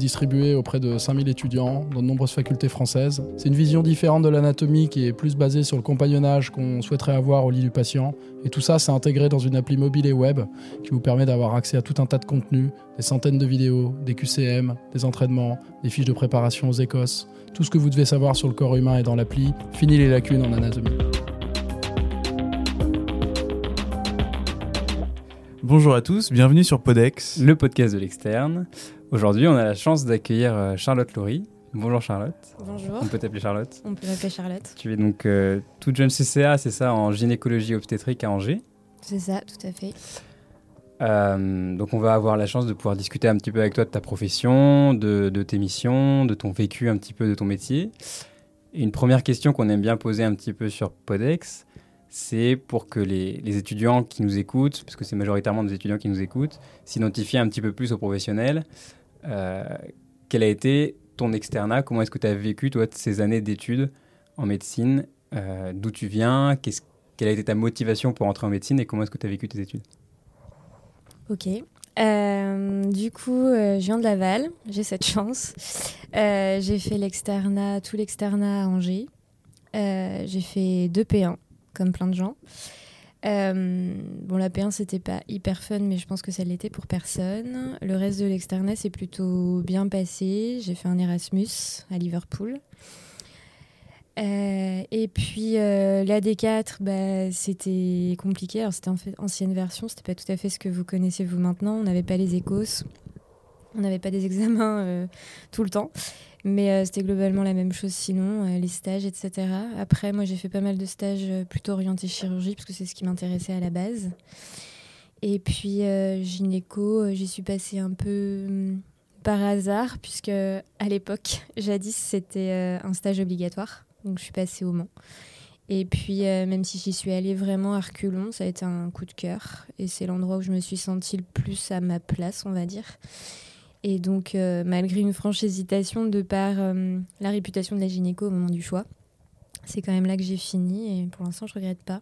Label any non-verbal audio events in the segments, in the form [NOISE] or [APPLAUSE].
distribué auprès de 5000 étudiants dans de nombreuses facultés françaises. C'est une vision différente de l'anatomie qui est plus basée sur le compagnonnage qu'on souhaiterait avoir au lit du patient. Et tout ça, c'est intégré dans une appli mobile et web qui vous permet d'avoir accès à tout un tas de contenus, des centaines de vidéos, des QCM, des entraînements, des fiches de préparation aux écosses. Tout ce que vous devez savoir sur le corps humain est dans l'appli. Fini les lacunes en anatomie. Bonjour à tous, bienvenue sur Podex. le podcast de l'externe. Aujourd'hui, on a la chance d'accueillir euh, Charlotte Laurie. Bonjour Charlotte. Bonjour. On peut t'appeler Charlotte. On peut m'appeler Charlotte. Tu es donc euh, toute jeune CCA, c'est ça, en gynécologie obstétrique à Angers. C'est ça, tout à fait. Euh, donc on va avoir la chance de pouvoir discuter un petit peu avec toi de ta profession, de, de tes missions, de ton vécu un petit peu de ton métier. Et une première question qu'on aime bien poser un petit peu sur Podex, c'est pour que les, étudiants qui nous écoutent, parce que c'est majoritairement des étudiants qui nous écoutent, s'identifient un petit peu plus aux professionnels. Euh, quel a été ton externat? Comment est-ce que tu as vécu, toi, ces années d'études en médecine? Euh, D'où tu viens? Quelle a été ta motivation pour entrer en médecine et comment est-ce que tu as vécu tes études? Ok. Euh, du coup, euh, je viens de Laval. J'ai cette chance. J'ai fait l'externat, tout l'externat à Angers. J'ai fait deux P1, comme plein de gens. Euh, bon, la P1, c'était pas hyper fun, mais je pense que ça l'était pour personne. Le reste de l'externat s'est plutôt bien passé. J'ai fait un Erasmus à Liverpool. Euh, et puis euh, la D4, bah, c'était compliqué. Alors c'était en fait ancienne version, c'était pas tout à fait ce que vous connaissez vous maintenant. On n'avait pas les écos, on n'avait pas des [LAUGHS] examens tout le temps, mais euh, c'était globalement la même chose sinon, euh, les stages, etc. Après, moi j'ai fait pas mal de stages euh, plutôt orientés chirurgie parce que c'est ce qui m'intéressait à la base. Et puis euh, gynéco, j'y suis passée un peu hum, par hasard puisque à l'époque, [LAUGHS] jadis, c'était un stage obligatoire. Donc je suis passée au Mans. Et puis, même si j'y suis allée vraiment à reculons, ça a été un coup de cœur. Et c'est l'endroit où je me suis sentie le plus à ma place, on va dire. Et donc, euh, malgré une franche hésitation de par euh, la réputation de la gynéco au moment du choix, c'est quand même là que j'ai fini. Et pour l'instant, je regrette pas.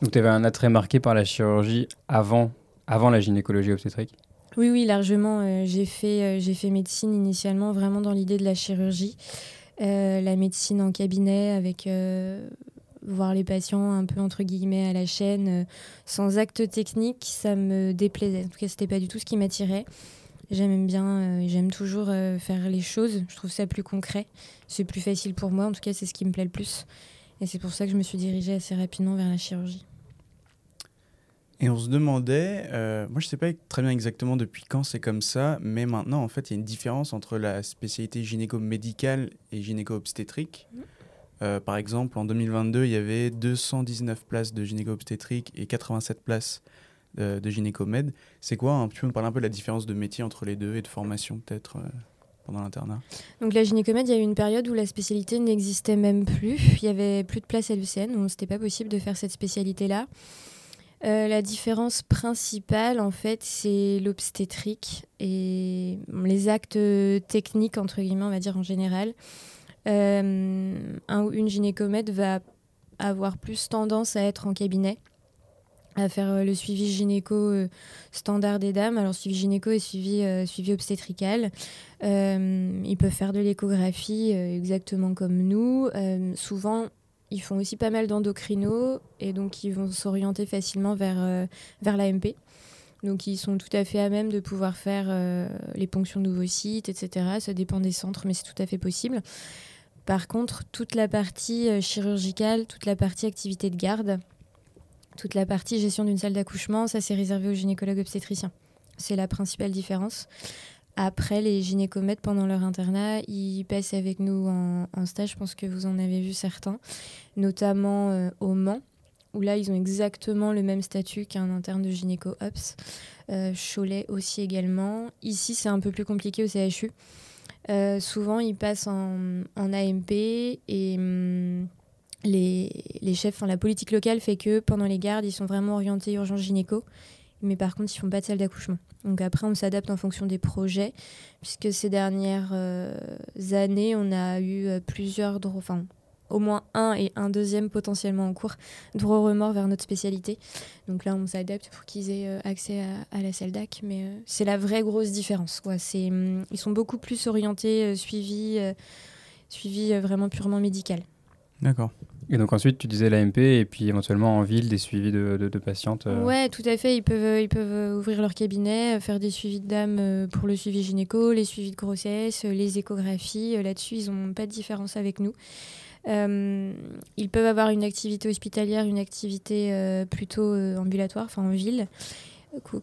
Donc tu avais un attrait marqué par la chirurgie avant, avant la gynécologie obstétrique? Oui, oui, largement. euh, j'ai fait, j'ai fait médecine initialement vraiment dans l'idée de la chirurgie. La médecine en cabinet avec voir les patients un peu entre guillemets à la chaîne, sans acte technique, ça me déplaisait. En tout cas, c'était pas du tout ce qui m'attirait. J'aime bien, euh, j'aime toujours euh, faire les choses. Je trouve ça plus concret. C'est plus facile pour moi. En tout cas, c'est ce qui me plaît le plus. Et c'est pour ça que je me suis dirigée assez rapidement vers la chirurgie. Et on se demandait, euh, moi je sais pas très bien exactement depuis quand c'est comme ça, mais maintenant en fait il y a une différence entre la spécialité gynéco-médicale et gynéco-obstétrique. Euh, par exemple, en 2022, il y avait 219 places de gynéco-obstétrique et 87 places euh, de gynéco-med. C'est quoi un- Tu peux me parler un peu de la différence de métier entre les deux et de formation peut-être euh, pendant l'internat? Donc la gynécomède, il y a eu une période où la spécialité n'existait même plus. Il y avait plus de place à l'UCN, donc c'était pas possible de faire cette spécialité-là. Euh, la différence principale, en fait, c'est l'obstétrique et les actes techniques, entre guillemets, on va dire en général. Un ou une gynécomède va avoir plus tendance à être en cabinet, à faire euh, le suivi gynéco euh, standard des dames. Alors, suivi gynéco et suivi, euh, suivi obstétrical. Ils peuvent faire de l'échographie exactement comme nous. Souvent, ils font aussi pas mal d'endocrino et donc ils vont s'orienter facilement vers, vers l'AMP. Donc ils sont tout à fait à même de pouvoir faire les ponctions d'ovocytes, etc. Ça dépend des centres, mais c'est tout à fait possible. Par contre, toute la partie chirurgicale, toute la partie activité de garde, toute la partie gestion d'une salle d'accouchement, ça c'est réservé aux gynécologues obstétriciens. C'est la principale différence. Après, les gynécomèdes, pendant leur internat, ils passent avec nous en, stage. Je pense que vous en avez vu certains, notamment euh, au Mans, où là, ils ont exactement le même statut qu'un interne de gynéco-ops. Euh, Cholet aussi également. Ici, c'est un peu plus compliqué au CHU. Euh, souvent, ils passent en, en AMP et hum, les, chefs, enfin, la politique locale fait que pendant les gardes, ils sont vraiment orientés urgence gynéco. Mais par contre, ils font pas de salle d'accouchement. Donc après, on s'adapte en fonction des projets, puisque ces dernières euh, années, on a eu euh, plusieurs, enfin, au moins un et un deuxième potentiellement en cours droit remords vers notre spécialité. Donc là, on s'adapte pour qu'ils aient euh, accès à, la salle DAC, mais c'est la vraie grosse différence. Hum, ils sont beaucoup plus orientés, suivis, suivis vraiment purement médical. D'accord. Et donc ensuite, tu disais l'AMP et puis éventuellement en ville des suivis de, de, patientes. Ouais, tout à fait. Ils peuvent, ils peuvent ouvrir leur cabinet, faire des suivis de dames pour le suivi gynéco, les suivis de grossesse, les échographies. Là-dessus, ils n'ont pas de différence avec nous. Euh, ils peuvent avoir une activité hospitalière, une activité euh, plutôt euh, ambulatoire, enfin en ville.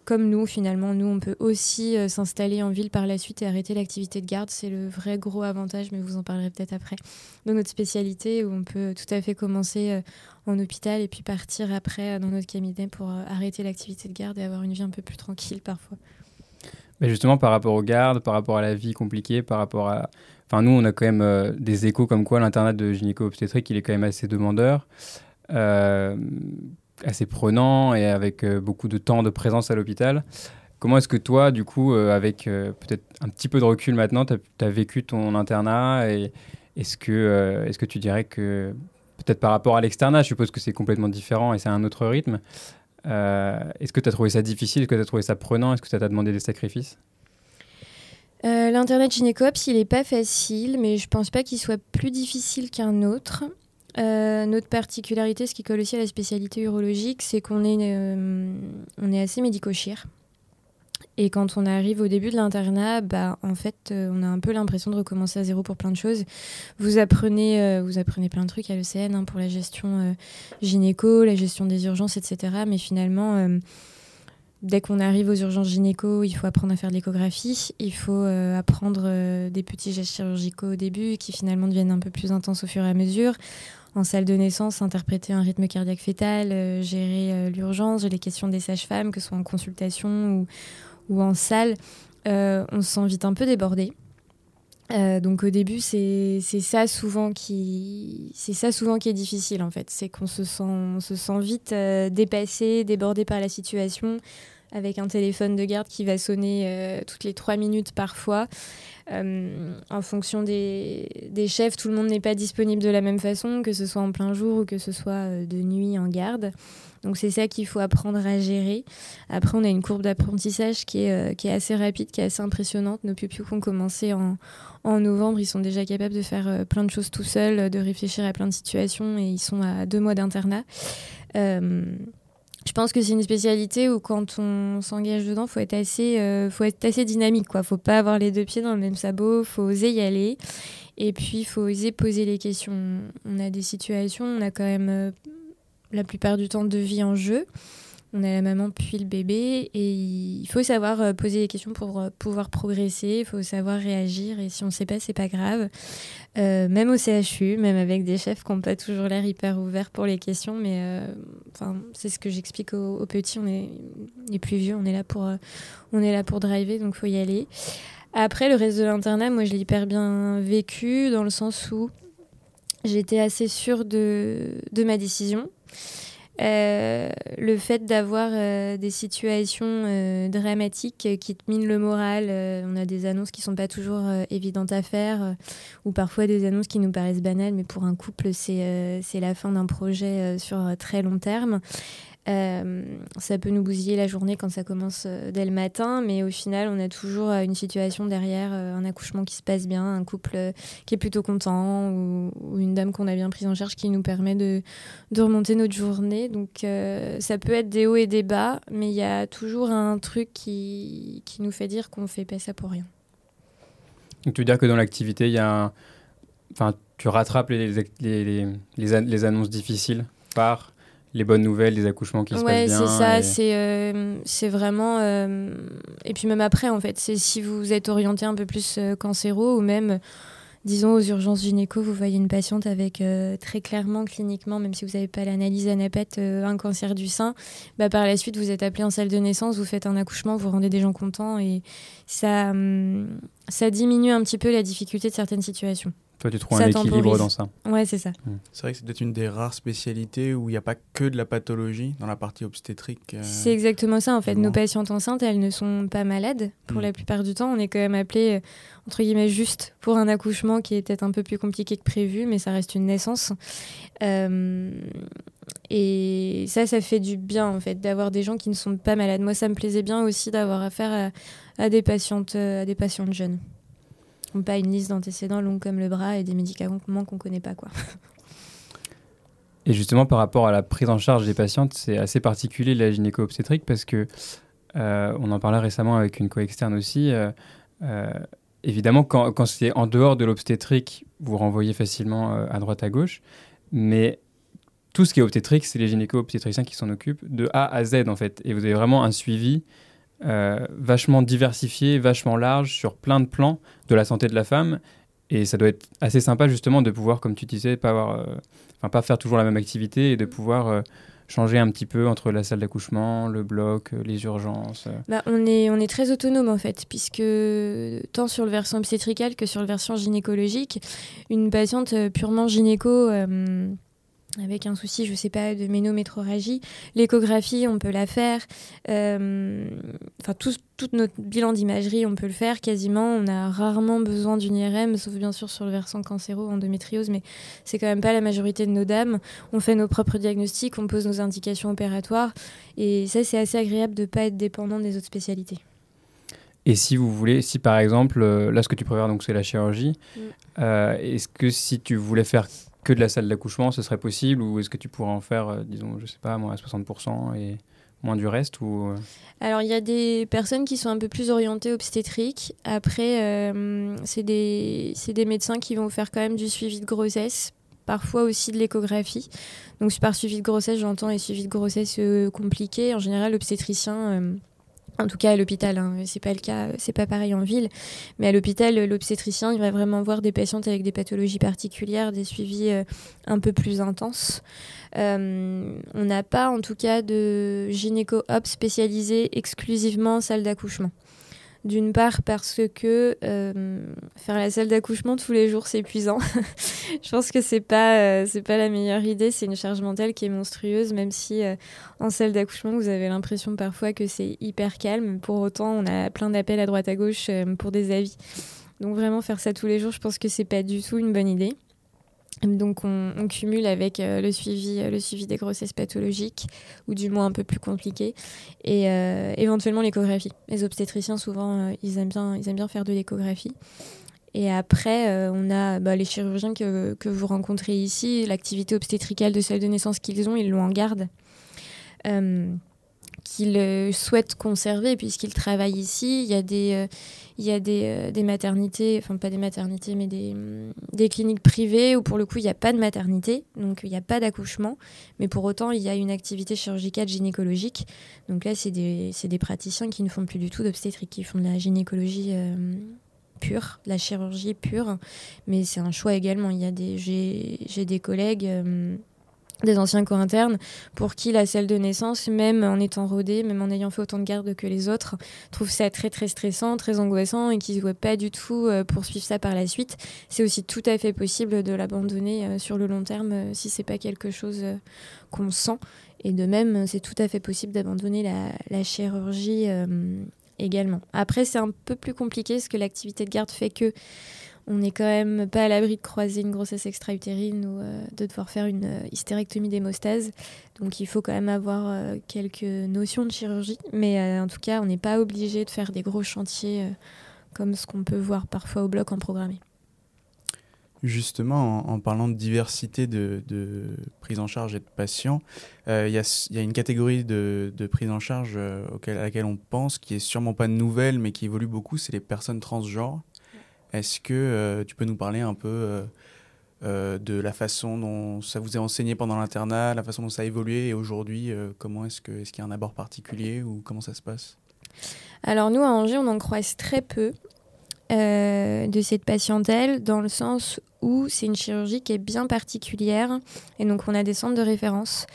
Comme nous, finalement, nous, on peut aussi s'installer en ville par la suite et arrêter l'activité de garde. C'est le vrai gros avantage, mais vous en parlerez peut-être après, de notre spécialité où on peut tout à fait commencer en hôpital et puis partir après dans notre cabinet pour arrêter l'activité de garde et avoir une vie un peu plus tranquille parfois. Mais justement, par rapport aux gardes, par rapport à la vie compliquée, par rapport à Enfin, nous, on a quand même euh, des échos comme quoi l'internat de gynéco-obstétrique, il est quand même assez demandeur, euh, assez prenant et avec euh, beaucoup de temps de présence à l'hôpital. Comment est-ce que toi, du coup, avec peut-être un petit peu de recul maintenant, tu as, vécu ton internat et est-ce que, est que tu dirais que, peut-être par rapport à l'externat, je suppose que c'est complètement différent et c'est un autre rythme, est-ce que tu as trouvé ça difficile Est-ce que tu as trouvé ça prenant Est-ce que ça t'a demandé des sacrifices? Euh, L'Internet gynécops, il n'est pas facile, mais je pense pas qu'il soit plus difficile qu'un autre. Euh, notre particularité, ce qui colle aussi à la spécialité urologique, c'est qu'on est, euh, est assez médico-chir. Et quand on arrive au début de l'internat, bah, en fait, on a un peu l'impression de recommencer à zéro pour plein de choses. Vous apprenez, vous apprenez plein de trucs à l'ECN hein, pour la gestion gynéco, la gestion des urgences, etc. Mais finalement, dès qu'on arrive aux urgences gynéco, il faut apprendre à faire de l'échographie, il faut euh, apprendre euh, des petits gestes chirurgicaux au début qui finalement deviennent un peu plus intenses au fur et à mesure. En salle de naissance, interpréter un rythme cardiaque fœtal, euh, gérer l'urgence, les questions des sages-femmes, que ce soit en consultation ou, en salle, on se sent vite un peu débordé. donc au début, c'est ça souvent qui est difficile en fait, c'est qu'on se sent vite dépassé, débordé par la situation avec un téléphone de garde qui va sonner euh, toutes les trois minutes parfois. Euh, en fonction des, chefs, tout le monde n'est pas disponible de la même façon, que ce soit en plein jour ou que ce soit euh, de nuit en garde. Donc c'est ça qu'il faut apprendre à gérer. Après, on a une courbe d'apprentissage qui est, assez rapide, qui est assez impressionnante. Nos pupilles qui ont commencé en, en novembre, ils sont déjà capables de faire plein de choses tout seuls, de réfléchir à plein de situations et ils sont à deux mois d'internat. Je pense que c'est une spécialité où quand on s'engage dedans, faut être assez, euh, faut être assez dynamique, quoi. Faut pas avoir les deux pieds dans le même sabot, faut oser y aller, et puis faut oser poser les questions. On a des situations, on a quand même euh, la plupart du temps deux vies en jeu on a la maman puis le bébé et il faut savoir euh, poser des questions pour euh, pouvoir progresser, il faut savoir réagir et si on ne sait pas, c'est pas grave. Euh, même au CHU, même avec des chefs qui n'ont pas toujours l'air hyper ouverts pour les questions, mais c'est ce que j'explique aux, petits, on est les plus vieux, on est là pour, on est là pour driver, donc faut y aller. Après, le reste de l'internat, moi je l'ai hyper bien vécu dans le sens où j'étais assez sûre de, de ma décision. Euh, le fait d'avoir euh, des situations euh, dramatiques qui te minent le moral, on a des annonces qui sont pas toujours évidentes à faire, ou parfois des annonces qui nous paraissent banales, mais pour un couple, c'est la fin d'un projet sur très long terme. Euh, ça peut nous bousiller la journée quand ça commence euh, dès le matin, mais au final, on a toujours euh, une situation derrière, un accouchement qui se passe bien, un couple qui est plutôt content, ou, une dame qu'on a bien prise en charge qui nous permet de, remonter notre journée. Donc ça peut être des hauts et des bas, mais il y a toujours un truc qui, qui nous fait dire qu'on fait pas ça pour rien. Donc tu veux dire que dans l'activité, il y a enfin, tu rattrapes les, les annonces difficiles par les bonnes nouvelles, les accouchements qui se passent bien. c'est ça. C'est euh, c'est vraiment. Euh, et puis même après, en fait, c'est si vous êtes orienté un peu plus euh, cancéro ou même, disons, aux urgences gynéco, vous voyez une patiente avec très clairement, cliniquement, même si vous n'avez pas l'analyse anapète, un cancer du sein, bah, par la suite, vous êtes appelé en salle de naissance, vous faites un accouchement, vous rendez des gens contents et ça, hum, ça diminue un petit peu la difficulté de certaines situations. Toi, tu trouves Ça un équilibre dans ça. Ouais, c'est ça. C'est vrai que c'est peut-être une des rares spécialités où il n'y a pas que de la pathologie dans la partie obstétrique. euh, C'est exactement ça en fait. Nos patientes enceintes, elles ne sont pas malades. Pour Mm. la plupart du temps, on est quand même appelé euh, entre guillemets juste pour un accouchement qui est peut-être un peu plus compliqué que prévu, mais ça reste une naissance. Euh, et ça, ça fait du bien en fait d'avoir des gens qui ne sont pas malades. Moi, ça me plaisait bien aussi d'avoir affaire à, à des patientes, à des patientes jeunes. Pas une liste d'antécédents longue comme le bras et des médicaments qu'on connaît pas quoi. Et justement, par rapport à la prise en charge des patientes, c'est assez particulier la gynéco-obstétrique parce que, euh, on en parlait récemment avec une co-externe aussi, euh, euh, évidemment, quand, quand c'est en dehors de l'obstétrique, vous renvoyez facilement à droite à gauche, mais tout ce qui est obstétrique, c'est les gynéco-obstétriciens qui s'en occupent de A à Z en fait. Et vous avez vraiment un suivi euh, vachement diversifié, vachement large sur plein de plans de la santé de la femme. Et ça doit être assez sympa justement de pouvoir, comme tu disais, pas avoir... euh, pas faire toujours la même activité et de pouvoir euh, changer un petit peu entre la salle d'accouchement, le bloc, les urgences. Bah, on, est, on est très autonome en fait, puisque tant sur le versant obstétrical que sur le versant gynécologique, une patiente purement gynéco avec un souci, je sais pas, de ménométrorragie, l'échographie, on peut la faire. Euh, Enfin, tout, tout notre bilan d'imagerie, on peut le faire quasiment. On a rarement besoin d'une IRM, sauf bien sûr sur le versant cancéro, endométriose, mais c'est quand même pas la majorité de nos dames. On fait nos propres diagnostics, on pose nos indications opératoires, et ça, c'est assez agréable de pas être dépendant des autres spécialités. Et si vous voulez, si par exemple, euh, là ce que tu préfères donc c'est la chirurgie, Mm. euh, est-ce que si tu voulais faire que de la salle d'accouchement, ce serait possible ou est-ce que tu pourrais en faire, euh, disons, je sais pas, moins à 60% et moins du reste ou euh, Alors, il y a des personnes qui sont un peu plus orientées obstétriques. Après, euh, c'est des, des médecins qui vont faire quand même du suivi de grossesse, parfois aussi de l'échographie. Donc, par suivi de grossesse, j'entends les suivis de grossesse euh, compliqués. En général, l'obstétricien, en tout cas à l'hôpital, hein, c'est pas le cas, c'est pas pareil en ville, mais à l'hôpital, l'obstétricien, il va vraiment voir des patientes avec des pathologies particulières, des suivis euh, un peu plus intenses. Euh, on n'a pas en tout cas de gynéco-op spécialisé exclusivement en salle d'accouchement. D'une part parce que euh, faire la salle d'accouchement tous les jours c'est épuisant. [LAUGHS] Je pense que c'est pas euh, pas la meilleure idée. C'est une charge mentale qui est monstrueuse, même si euh, en salle d'accouchement vous avez l'impression parfois que c'est hyper calme. Pour autant, on a plein d'appels à droite à gauche euh, pour des avis. Donc vraiment faire ça tous les jours, je pense que c'est pas du tout une bonne idée. Donc on, cumule avec euh, le, suivi, euh, le suivi des grossesses pathologiques, ou du moins un peu plus compliquées, et euh, éventuellement l'échographie. Les obstétriciens, souvent, ils, aiment bien, ils aiment bien faire de l'échographie. Et après, on a bah, les chirurgiens que, que vous rencontrez ici, l'activité obstétricale de salle de naissance qu'ils ont, ils l'ont en garde. Qu'ils euh, souhaitent conserver puisqu'ils travaillent ici. Il y a des, euh, il y a des, euh, des maternités, enfin pas des maternités, mais des, des cliniques privées où pour le coup il n'y a pas de maternité, donc il n'y a pas d'accouchement, mais pour autant il y a une activité chirurgicale gynécologique. Donc là c'est des, des praticiens qui ne font plus du tout d'obstétrique, qui font de la gynécologie pure, la chirurgie pure, mais c'est un choix également. Il y a des, j'ai, des collègues. Des anciens co-internes pour qui la salle de naissance, même en étant rodée, même en ayant fait autant de garde que les autres, trouvent ça très très stressant, très angoissant et qui ne voient pas du tout euh, poursuivre ça par la suite. C'est aussi tout à fait possible de l'abandonner euh, sur le long terme euh, si c'est pas quelque chose qu'on sent. Et de même, c'est tout à fait possible d'abandonner la, la chirurgie également. Après, c'est un peu plus compliqué parce que l'activité de garde fait que on n'est quand même pas à l'abri de croiser une grossesse extra-utérine ou euh, de devoir faire une euh, hystérectomie d'hémostase. Donc il faut quand même avoir euh, quelques notions de chirurgie. Mais en tout cas, on n'est pas obligé de faire des gros chantiers comme ce qu'on peut voir parfois au bloc en programmé. Justement, en, parlant de diversité de, prise en charge et de patients, il y, a, une catégorie de, prise en charge à laquelle on pense, qui est sûrement pas nouvelle, mais qui évolue beaucoup, c'est les personnes transgenres. Est-ce que euh, tu peux nous parler un peu euh, euh, de la façon dont ça vous est enseigné pendant l'internat, la façon dont ça a évolué et aujourd'hui, comment est-ce qu'il y a un abord particulier ou comment ça se passe? Alors nous, à Angers, on en croise très peu de cette patientèle, dans le sens où c'est une chirurgie qui est bien particulière, et donc on a des centres de référence.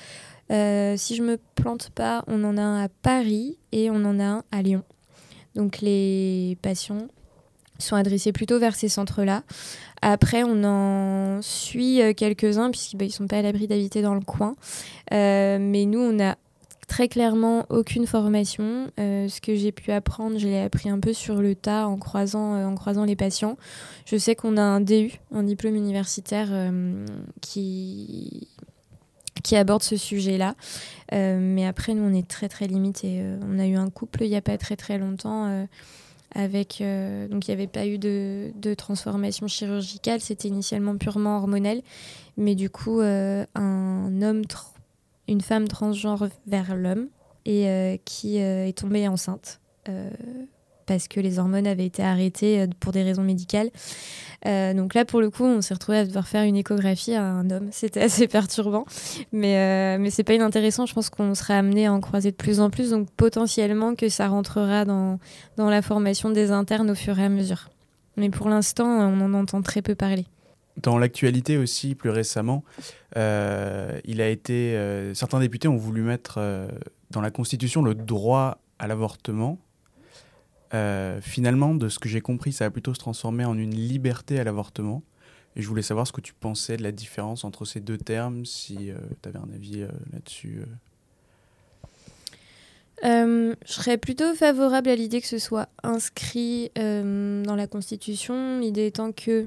Si je me plante pas, on en a un à Paris et on en a un à Lyon. Donc les patients sont adressés plutôt vers ces centres-là. Après, on en suit quelques-uns puisqu'ils ne sont pas à l'abri d'habiter dans le coin. mais nous, on a très clairement aucune formation. Euh, ce que j'ai pu apprendre, je l'ai appris un peu sur le tas en croisant, euh, les patients. Je sais qu'on a un DU, un diplôme universitaire euh, qui qui aborde ce sujet-là. mais après, nous, on est très, très limité. on a eu un couple il n'y a pas très, très longtemps avec... donc, il n'y avait pas eu de, transformation chirurgicale. C'était initialement purement hormonel. Mais du coup, un homme une femme transgenre vers l'homme et euh, qui euh, est tombée enceinte euh, parce que les hormones avaient été arrêtées pour des raisons médicales. donc là, pour le coup, on s'est retrouvé à devoir faire une échographie à un homme. [LAUGHS] C'était assez perturbant, mais, mais c'est pas inintéressant. Je pense qu'on sera amené à en croiser de plus en plus, donc potentiellement que ça rentrera dans, dans la formation des internes au fur et à mesure. Mais pour l'instant, on en entend très peu parler. Dans l'actualité aussi, plus récemment, euh, il a été, euh, certains députés ont voulu mettre euh, dans la Constitution le droit à l'avortement. Finalement, de ce que j'ai compris, ça va plutôt se transformer en une liberté à l'avortement. Et je voulais savoir ce que tu pensais de la différence entre ces deux termes, si tu avais un avis là-dessus. je serais plutôt favorable à l'idée que ce soit inscrit dans la Constitution, l'idée étant que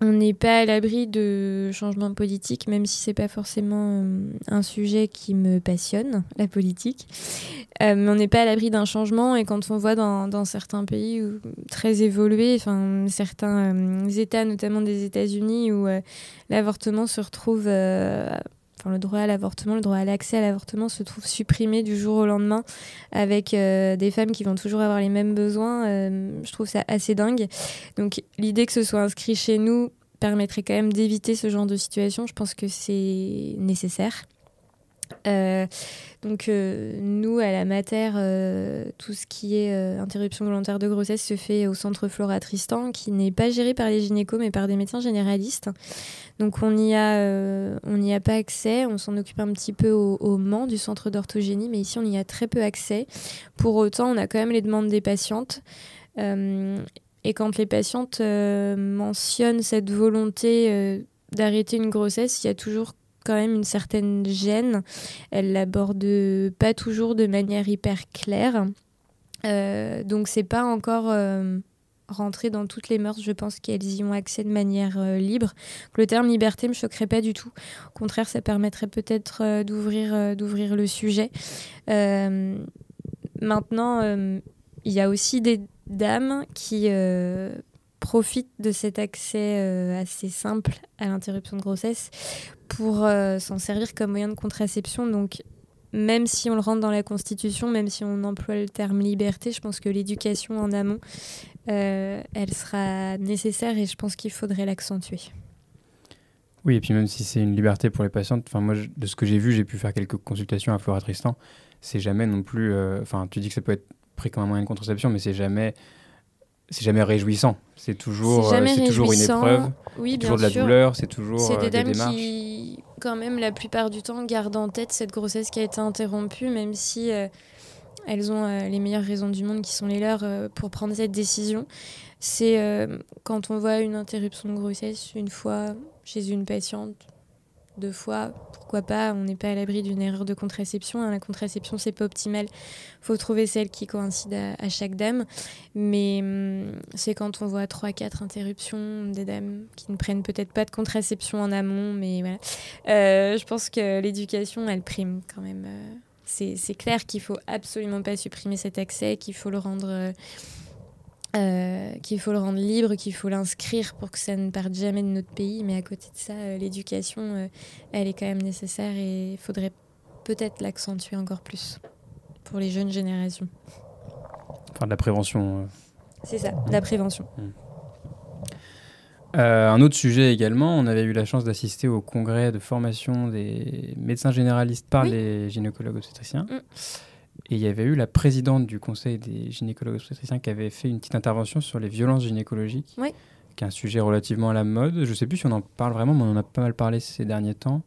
on n'est pas à l'abri de changements politiques, même si c'est pas forcément euh, un sujet qui me passionne, la politique. Euh, mais on n'est pas à l'abri d'un changement et quand on voit dans, certains pays très évolués, enfin certains euh, États, notamment des États-Unis, où l'avortement se retrouve Le droit à l'avortement, le droit à l'accès à l'avortement se trouve supprimé du jour au lendemain avec des femmes qui vont toujours avoir les mêmes besoins. je trouve ça assez dingue. Donc l'idée que ce soit inscrit chez nous permettrait quand même d'éviter ce genre de situation. Je pense que c'est nécessaire. Euh, donc euh, nous, à la Mater, euh, tout ce qui est interruption volontaire de grossesse se fait au centre Flora Tristan, qui n'est pas géré par les gynécos, mais par des médecins généralistes. Donc on n'y a, on a pas accès. On s'en occupe un petit peu au, au Mans du centre d'orthogénie, mais ici on y a très peu accès. Pour autant, on a quand même les demandes des patientes. Et quand les patientes mentionnent cette volonté d'arrêter une grossesse, il y a toujours quand même une certaine gêne. Elles l'abordent pas toujours de manière hyper claire. Euh, donc c'est pas encore rentré dans toutes les mœurs. Je pense qu'elles y ont accès de manière libre. Le terme liberté me choquerait pas du tout. Au contraire, ça permettrait peut-être d'ouvrir d'ouvrir le sujet. maintenant, il y a aussi des dames qui euh, profitent de cet accès euh, assez simple à l'interruption de grossesse pour euh, s'en servir comme moyen de contraception. Donc, même si on le rentre dans la Constitution, même si on emploie le terme liberté, je pense que l'éducation en amont, elle sera nécessaire et je pense qu'il faudrait l'accentuer. Oui, et puis même si c'est une liberté pour les patientes, enfin moi, de ce que j'ai vu, j'ai pu faire quelques consultations à Flora Tristan, c'est jamais non plus, enfin, tu dis que ça peut être pris comme un moyen de contraception, mais c'est jamais c'est jamais réjouissant. C'est toujours, c'est euh, toujours une épreuve. Oui, toujours de la douleur. C'est toujours c'est des, euh, dames démarches. qui, quand même, la plupart du temps, gardent en tête cette grossesse qui a été interrompue, même si euh, elles ont les meilleures raisons du monde qui sont les leurs pour prendre cette décision. C'est quand on voit une interruption de grossesse une fois chez une patiente, deux fois, pourquoi pas, on n'est pas à l'abri d'une erreur de contraception. Hein. La contraception, c'est pas optimal. faut trouver celle qui coïncide à, chaque dame. Mais hum, c'est quand on voit trois, quatre interruptions des dames qui ne prennent peut-être pas de contraception en amont, mais voilà. Euh, je pense que l'éducation, elle prime quand même. Euh. c'est clair qu'il faut absolument pas supprimer cet accès, qu'il faut le rendre. Euh, qu'il faut le rendre libre, qu'il faut l'inscrire pour que ça ne parte jamais de notre pays. Mais à côté de ça, euh, l'éducation, euh, elle est quand même nécessaire et il faudrait peut-être l'accentuer encore plus pour les jeunes générations. Enfin, de la prévention. C'est ça, de la prévention. Mmh. un autre sujet également, on avait eu la chance d'assister au congrès de formation des médecins généralistes par les gynécologues obstétriciens. Mmh. Et il y avait eu la présidente du conseil des gynécologues obstétriciens qui avait fait une petite intervention sur les violences gynécologiques, qui est un sujet relativement à la mode. Je ne sais plus si on en parle vraiment, mais on en a pas mal parlé ces derniers temps.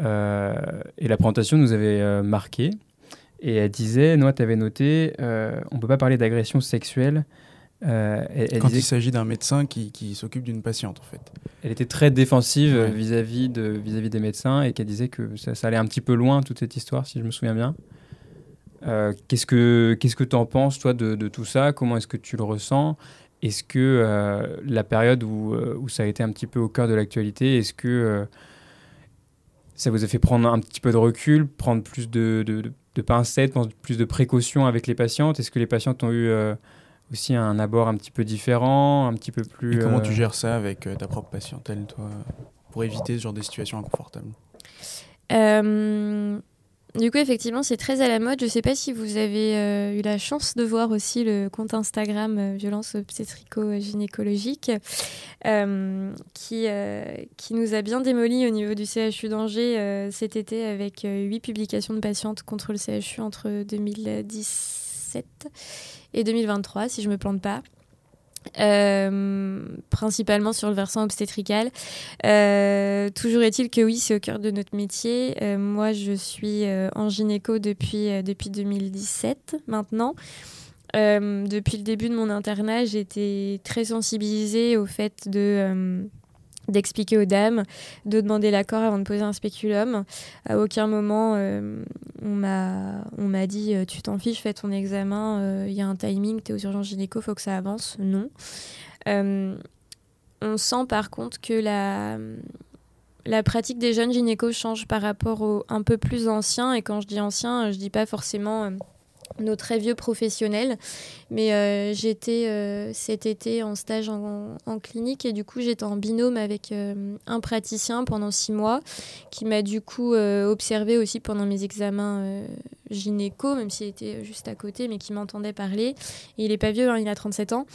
Euh, et la présentation nous avait euh, marqué. Et elle disait, Noah, tu avais noté, euh, on ne peut pas parler d'agression sexuelle Euh, elle- elle Quand il s'agit d'un médecin qui, qui s'occupe d'une patiente, en fait. Elle était très défensive Ouais. vis-à-vis de, vis-à-vis des médecins et qu'elle disait que ça, ça allait un petit peu loin, toute cette histoire, si je me souviens bien. Euh, qu'est-ce que qu'est-ce que tu en penses, toi, de, de tout ça? Comment est-ce que tu le ressens? Est-ce que euh, la période où, euh, où ça a été un petit peu au cœur de l'actualité, est-ce que euh, ça vous a fait prendre un petit peu de recul, prendre plus de, de, de- de pincettes, prendre plus de précautions avec les patientes? Est-ce que les patientes ont eu euh, aussi un abord un petit peu différent, un petit peu plus... Et comment euh, tu gères ça avec euh, ta propre patientèle, toi, pour éviter ce genre de situation inconfortable? Euh, du coup, effectivement, c'est très à la mode. Je ne sais pas si vous avez euh, eu la chance de voir aussi le compte Instagram euh, Violence obstétrico-gynécologique euh, qui, qui nous a bien démoli au niveau du CHU d'Angers cet été avec huit publications de patientes contre le CHU entre 2017 et 2023, si je ne me plante pas. Euh, principalement sur le versant obstétrical. Euh, toujours est-il que oui, c'est au cœur de notre métier. Euh, moi, je suis en gynéco depuis, depuis 2017 maintenant. Depuis le début de mon internat, j'ai été très sensibilisée au fait de... d'expliquer aux dames, de demander l'accord avant de poser un spéculum. À aucun moment, euh, on m'a dit euh, tu t'en fiches, fais ton examen, euh, il y a un timing, tu es aux urgences gynéco, faut que ça avance. Non. On sent par contre que la, la pratique des jeunes gynécos change par rapport aux un peu plus anciens. Et quand je dis anciens, je dis pas forcément nos très vieux professionnels. Mais euh, j'étais euh, cet été en stage en, clinique et du coup j'étais en binôme avec euh, un praticien pendant six mois qui m'a du coup observé aussi pendant mes examens gynéco, même s'il était juste à côté, mais qui m'entendait parler. Il est pas vieux, hein, il a 37 ans.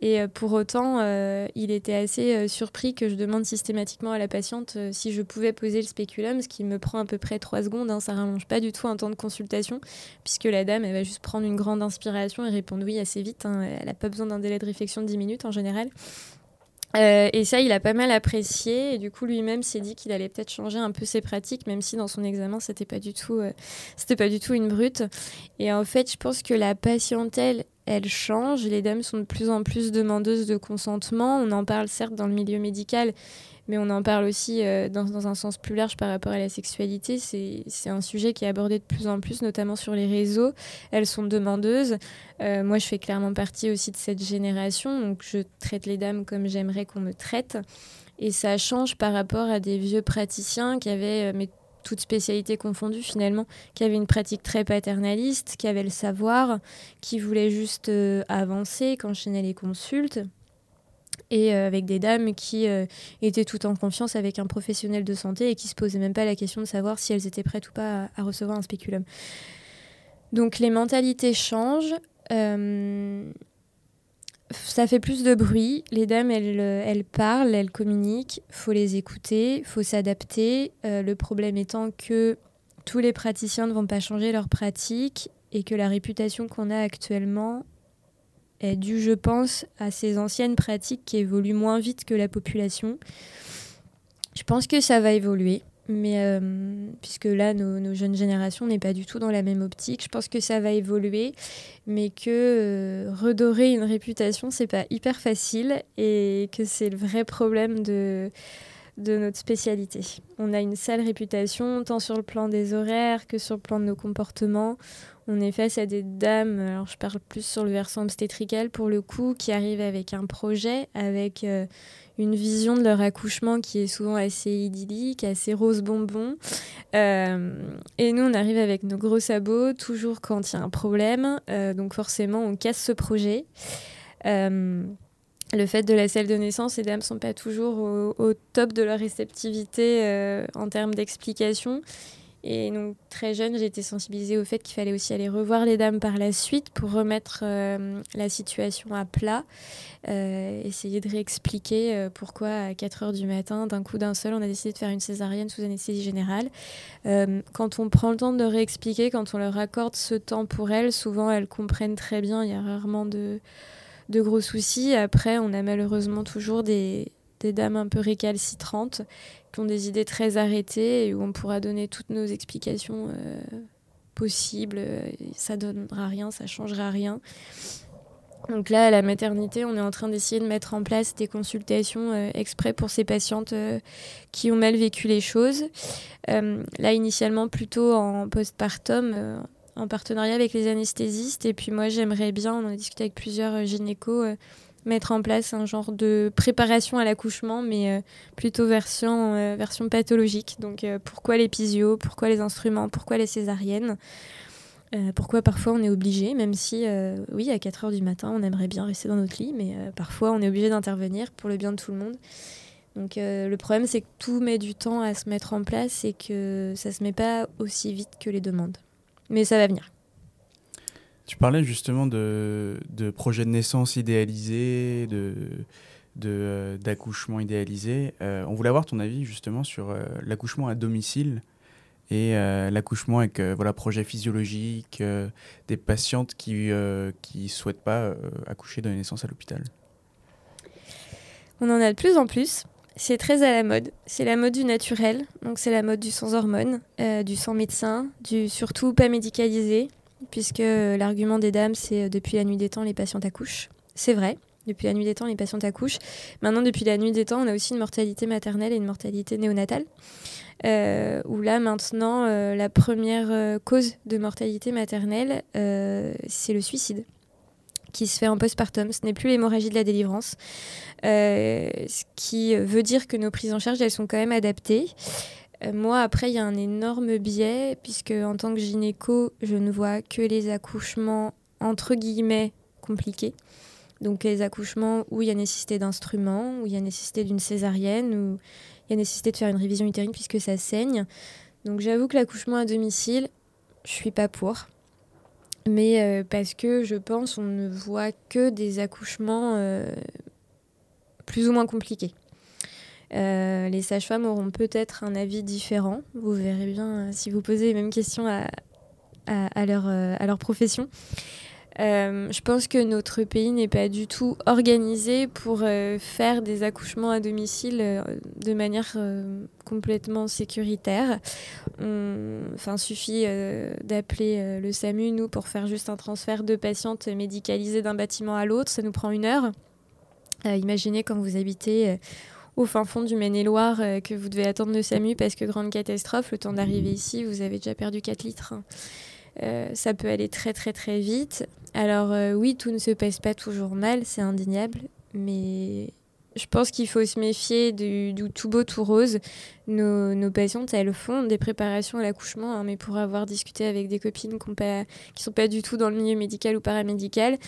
Et euh, pour autant, euh, il était assez euh, surpris que je demande systématiquement à la patiente si je pouvais poser le spéculum, ce qui me prend à peu près trois secondes. Hein, ça rallonge pas du tout un temps de consultation, puisque la dame, elle va juste prendre une grande inspiration et répondre oui assez vite. hein. Elle n'a pas besoin d'un délai de réflexion de 10 minutes en général. Euh, et ça, il a pas mal apprécié. Et du coup, lui-même s'est dit qu'il allait peut-être changer un peu ses pratiques, même si dans son examen, c'était pas du tout, euh, c'était pas du tout une brute. Et en fait, je pense que la patientèle, elle change. Les dames sont de plus en plus demandeuses de consentement. On en parle certes dans le milieu médical, mais on en parle aussi euh, dans, dans un sens plus large par rapport à la sexualité. C'est un sujet qui est abordé de plus en plus, notamment sur les réseaux. Elles sont demandeuses. Euh, moi, je fais clairement partie aussi de cette génération, donc je traite les dames comme j'aimerais qu'on me traite. Et ça change par rapport à des vieux praticiens qui avaient, euh, mais toutes spécialités confondues finalement, qui avaient une pratique très paternaliste, qui avaient le savoir, qui voulaient juste euh, avancer, qu'enchaînaient les consultes. Et euh, avec des dames qui euh, étaient toutes en confiance avec un professionnel de santé et qui se posaient même pas la question de savoir si elles étaient prêtes ou pas à, recevoir un spéculum. Donc les mentalités changent. Euh, ça fait plus de bruit. Les dames, elles, elles parlent, elles communiquent. faut les écouter, faut s'adapter. Le problème étant que tous les praticiens ne vont pas changer leur pratique et que la réputation qu'on a actuellement est due, je pense, à ces anciennes pratiques qui évoluent moins vite que la population. Je pense que ça va évoluer. Mais euh, puisque là, nos, jeunes générations n'est pas du tout dans la même optique, je pense que ça va évoluer, mais que euh, redorer une réputation, c'est pas hyper facile et que c'est le vrai problème de, de notre spécialité. On a une sale réputation, tant sur le plan des horaires que sur le plan de nos comportements. On est face à des dames, alors je parle plus sur le versant obstétrical pour le coup, qui arrivent avec un projet, avec euh, une vision de leur accouchement qui est souvent assez idyllique, assez rose bonbon. Euh, et nous, on arrive avec nos gros sabots, toujours quand il y a un problème. Euh, donc forcément, on casse ce projet. Le fait de la salle de naissance, les dames ne sont pas toujours au, au, top de leur réceptivité en termes d'explication. Et donc, très jeune, j'ai été sensibilisée au fait qu'il fallait aussi aller revoir les dames par la suite pour remettre euh, la situation à plat, euh, essayer de réexpliquer euh, pourquoi à 4 heures du matin, d'un coup d'un seul, on a décidé de faire une césarienne sous anesthésie générale. Quand on prend le temps de réexpliquer, quand on leur accorde ce temps pour elles, souvent elles comprennent très bien, il y a rarement de, gros soucis. Après, on a malheureusement toujours des dames un peu récalcitrantes des idées très arrêtées et où on pourra donner toutes nos explications euh, possibles. Ça donnera rien, ça changera rien. Donc là, à la maternité, on est en train d'essayer de mettre en place des consultations euh, exprès pour ces patientes euh, qui ont mal vécu les choses. Euh, là, initialement, plutôt en postpartum, en partenariat avec les anesthésistes. Et puis moi, j'aimerais bien, on en a discuté avec plusieurs gynécos, mettre en place un genre de préparation à l'accouchement, mais plutôt version, version pathologique. Donc pourquoi l'épisio, pourquoi les instruments, pourquoi les césariennes euh, pourquoi parfois on est obligé, même si, euh, oui, à 4 heures du matin, on aimerait bien rester dans notre lit, mais euh, parfois on est obligé d'intervenir pour le bien de tout le monde. Donc le problème, c'est que tout met du temps à se mettre en place et que ça se met pas aussi vite que les demandes. Mais ça va venir. Tu parlais justement de, de projets de naissance idéalisés, de, d'accouchement idéalisé. on voulait avoir ton avis justement sur l'accouchement à domicile et euh, l'accouchement avec euh, voilà projet physiologique, euh, des patientes qui qui souhaitent pas accoucher de naissance à l'hôpital. On en a de plus en plus. C'est très à la mode. C'est la mode du naturel, donc c'est la mode du sans hormones, du sans médecin, du surtout pas médicalisé, puisque l'argument des dames c'est depuis la nuit des temps les patientes accouchent. C'est vrai. Depuis la nuit des temps, les patientes accouchent. Maintenant, depuis la nuit des temps, on a aussi une mortalité maternelle et une mortalité néonatale. Euh, où là maintenant euh, la première euh, cause de mortalité maternelle, c'est le suicide qui se fait en postpartum. Ce n'est plus l'hémorragie de la délivrance, ce qui veut dire que nos prises en charge, elles sont quand même adaptées. Moi, après, il y a un énorme biais, puisque en tant que gynéco, je ne vois que les accouchements entre guillemets compliqués. Donc les accouchements où il y a nécessité d'instruments, où il y a nécessité d'une césarienne, où il y a nécessité de faire une révision utérine puisque ça saigne. Donc j'avoue que l'accouchement à domicile, je suis pas pour. Mais euh, parce que je pense on ne voit que des accouchements euh, plus ou moins compliqués. Euh, les sages-femmes auront peut-être un avis différent. Vous verrez bien si vous posez les mêmes questions à, à, leur, profession. Euh, je pense que notre pays n'est pas du tout organisé pour euh, faire des accouchements à domicile euh, de manière complètement sécuritaire. Enfin, suffit d'appeler le SAMU, nous, pour faire juste un transfert de patientes médicalisées d'un bâtiment à l'autre. Ça nous prend une heure. imaginez quand vous habitez au fin fond du Maine-et-Loire que vous devez attendre le SAMU parce que grande catastrophe, le temps d'arriver ici, vous avez déjà perdu 4 litres. Hein. ça peut aller très très très vite. Alors euh, oui, tout ne se passe pas toujours mal, c'est indéniable, mais je pense qu'il faut se méfier du, tout beau, tout rose. Nos, patientes, elles font des préparations à l'accouchement, hein, mais pour avoir discuté avec des copines qui ne sont pas du tout dans le milieu médical ou paramédical,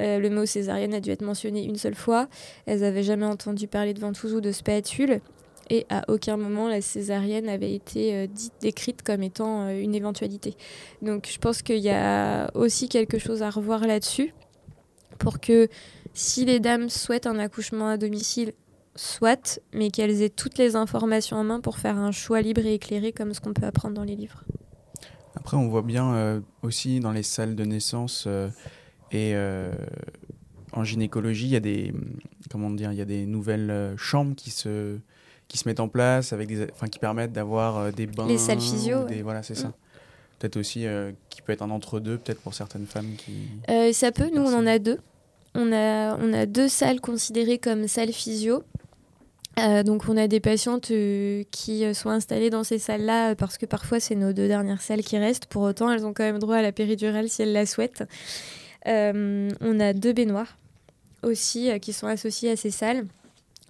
euh, le mot césarienne a dû être mentionné une seule fois. Elles n'avaient jamais entendu parler de ventouse ou de spatule. Et à aucun moment la césarienne avait été euh, décrite comme étant euh, une éventualité. Donc je pense qu'il y a aussi quelque chose à revoir là-dessus pour que si les dames souhaitent un accouchement à domicile, soit, mais qu'elles aient toutes les informations en main pour faire un choix libre et éclairé comme ce qu'on peut apprendre dans les livres. Après, on voit bien euh, aussi dans les salles de naissance et en gynécologie, il y a des comment dire, il y a des nouvelles chambres qui se qui se mettent en place, avec des, enfin, qui permettent d'avoir euh, des bains. Les salles physio. Des, Voilà, c'est ça. Mm. Peut-être aussi euh, qui peut être un entre-deux, peut-être pour certaines femmes qui. Euh, ça peut, nous on en a deux. On a, deux salles considérées comme salles physio. donc on a des patientes qui sont installées dans ces salles-là parce que parfois c'est nos deux dernières salles qui restent. Pour autant, elles ont quand même droit à la péridurale si elles la souhaitent. on a deux baignoires aussi qui sont associées à ces salles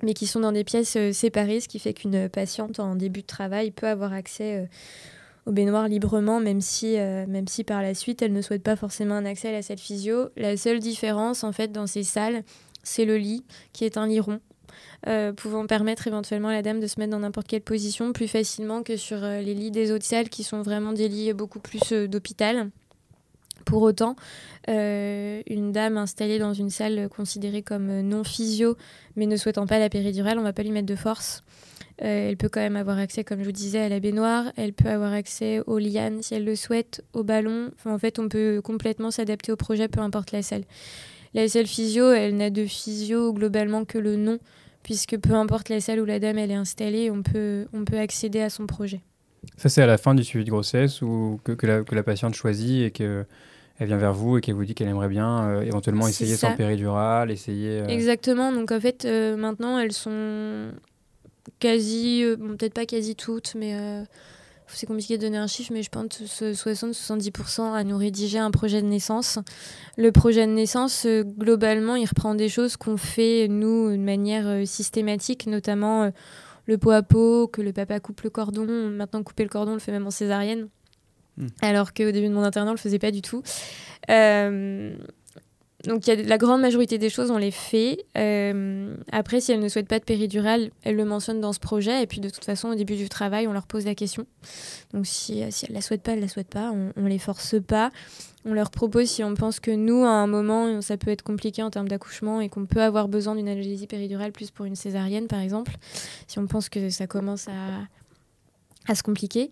mais qui sont dans des pièces euh, séparées, ce qui fait qu'une patiente en début de travail peut avoir accès euh, au baignoire librement, même si, euh, même si par la suite elle ne souhaite pas forcément un accès à la salle physio. La seule différence en fait dans ces salles, c'est le lit qui est un lit rond. pouvant permettre éventuellement à la dame de se mettre dans n'importe quelle position plus facilement que sur les lits des autres salles qui sont vraiment des lits beaucoup plus d'hôpital. Pour autant, euh, une dame installée dans une salle considérée comme non physio, mais ne souhaitant pas la péridurale, on ne va pas lui mettre de force. Euh, elle peut quand même avoir accès, comme je vous disais, à la baignoire. Elle peut avoir accès aux lianes si elle le souhaite, au ballon. en fait, on peut complètement s'adapter au projet, peu importe la salle. La salle physio, elle n'a de physio globalement que le nom, puisque peu importe la salle où la dame elle est installée, on peut, on peut accéder à son projet. Ça, c'est à la fin du suivi de grossesse ou que, que, la, que la patiente choisit et que elle vient vers vous et qu'elle vous dit qu'elle aimerait bien éventuellement essayer sans péridurale, essayer. Exactement. Donc en fait, maintenant, elles sont quasi, peut-être pas quasi toutes, mais c'est compliqué de donner un chiffre, mais je pense 60-70% à nous rédiger un projet de naissance. Le projet de naissance, euh, globalement, il reprend des choses qu'on fait, nous, de manière euh, systématique, notamment euh, le pot à pot, que le papa coupe le cordon. Maintenant, couper le cordon, on le fait même en césarienne. Hmm. Alors qu'au début de mon internat, on le faisait pas du tout. Donc y a la grande majorité des choses, on les fait. Euh, après, si elles ne souhaitent pas de péridurale, elles le mentionnent dans ce projet. Et puis de toute façon, au début du travail, on leur pose la question. Donc si, euh, si elles ne la souhaitent pas, elles ne la souhaitent pas. On ne les force pas. On leur propose si on pense que nous, à un moment, ça peut être compliqué en termes d'accouchement et qu'on peut avoir besoin d'une analgésie péridurale plus pour une césarienne, par exemple. Si on pense que ça commence à, à se compliquer.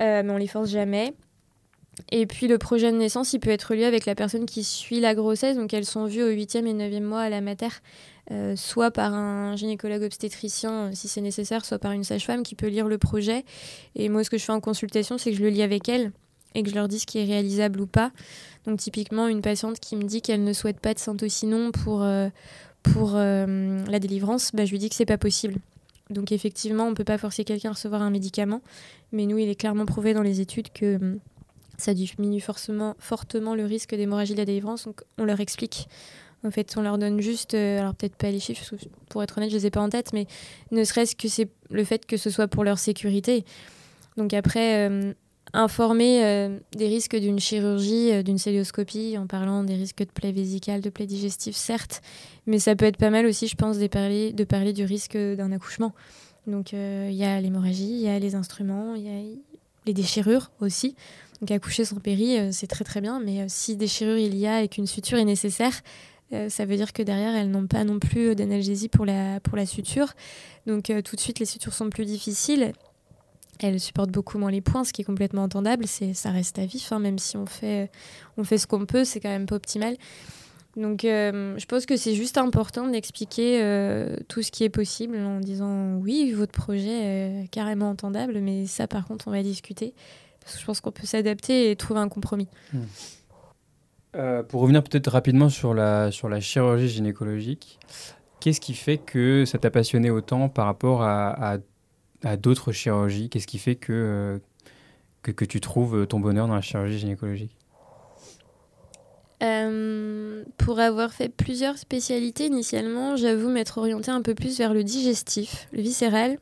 Euh, mais on les force jamais. Et puis le projet de naissance, il peut être lié avec la personne qui suit la grossesse. Donc elles sont vues au 8e et 9e mois à la mater, euh, soit par un gynécologue obstétricien euh, si c'est nécessaire, soit par une sage-femme qui peut lire le projet. Et moi, ce que je fais en consultation, c'est que je le lis avec elles et que je leur dis ce qui est réalisable ou pas. Donc typiquement, une patiente qui me dit qu'elle ne souhaite pas de Saint-Ossinon pour, euh, pour la délivrance, bah, je lui dis que c'est pas possible. Donc effectivement, on ne peut pas forcer quelqu'un à recevoir un médicament, mais nous, il est clairement prouvé dans les études que hum, ça diminue fortement le risque d'hémorragie de la délivrance. Donc on leur explique. En fait, on leur donne juste, euh, alors peut-être pas les chiffres, pour être honnête, je les ai pas en tête, mais ne serait-ce que c'est le fait que ce soit pour leur sécurité. Donc après, euh, informer euh, des risques d'une chirurgie, d'une célioscopie, en parlant des risques de plaie vésicale, de plaie digestive, certes, mais ça peut être pas mal aussi, je pense, parler, de parler du risque d'un accouchement. Donc il y a l'hémorragie, il y a les instruments, il y a les déchirures aussi. Donc accoucher sans péri, euh, c'est très très bien, mais euh, si déchirure il y a et qu'une suture est nécessaire, euh, ça veut dire que derrière, elles n'ont pas non plus d'analgésie pour la, pour la suture. Donc tout de suite, les sutures sont plus difficiles. Elles supportent beaucoup moins les points, ce qui est complètement entendable. C'est, ça reste à vif, hein, même si on fait, on fait ce qu'on peut, c'est quand même pas optimal. Donc je pense que c'est juste important d'expliquer tout ce qui est possible en disant oui, votre projet est carrément entendable, mais ça par contre, on va discuter je pense qu'on peut s'adapter et trouver un compromis. Hmm. Euh, pour revenir peut-être rapidement sur la, sur la chirurgie gynécologique, qu'est-ce qui fait que ça t'a passionné autant par rapport à, à, d'autres chirurgies? Qu'est-ce qui fait que, euh, que, que, tu trouves ton bonheur dans la chirurgie gynécologique? Euh, pour avoir fait plusieurs spécialités initialement, j'avoue m'être orientée un peu plus vers le digestif, le viscéral,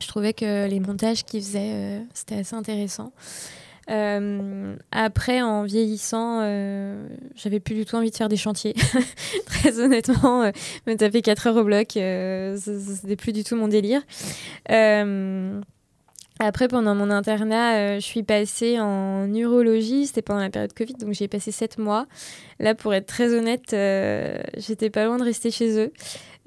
je trouvais que les montages qu'ils faisaient, euh, c'était assez intéressant. Euh, après, en vieillissant, euh, j'avais plus du tout envie de faire des chantiers. [LAUGHS] Très honnêtement, me taper 4 heures au bloc, c'était plus du tout mon délire. après, pendant mon internat, je suis passée en urologie. C'était pendant la période Covid, donc j'ai passé 7 mois. Là, pour être très honnête, j'étais pas loin de rester chez eux.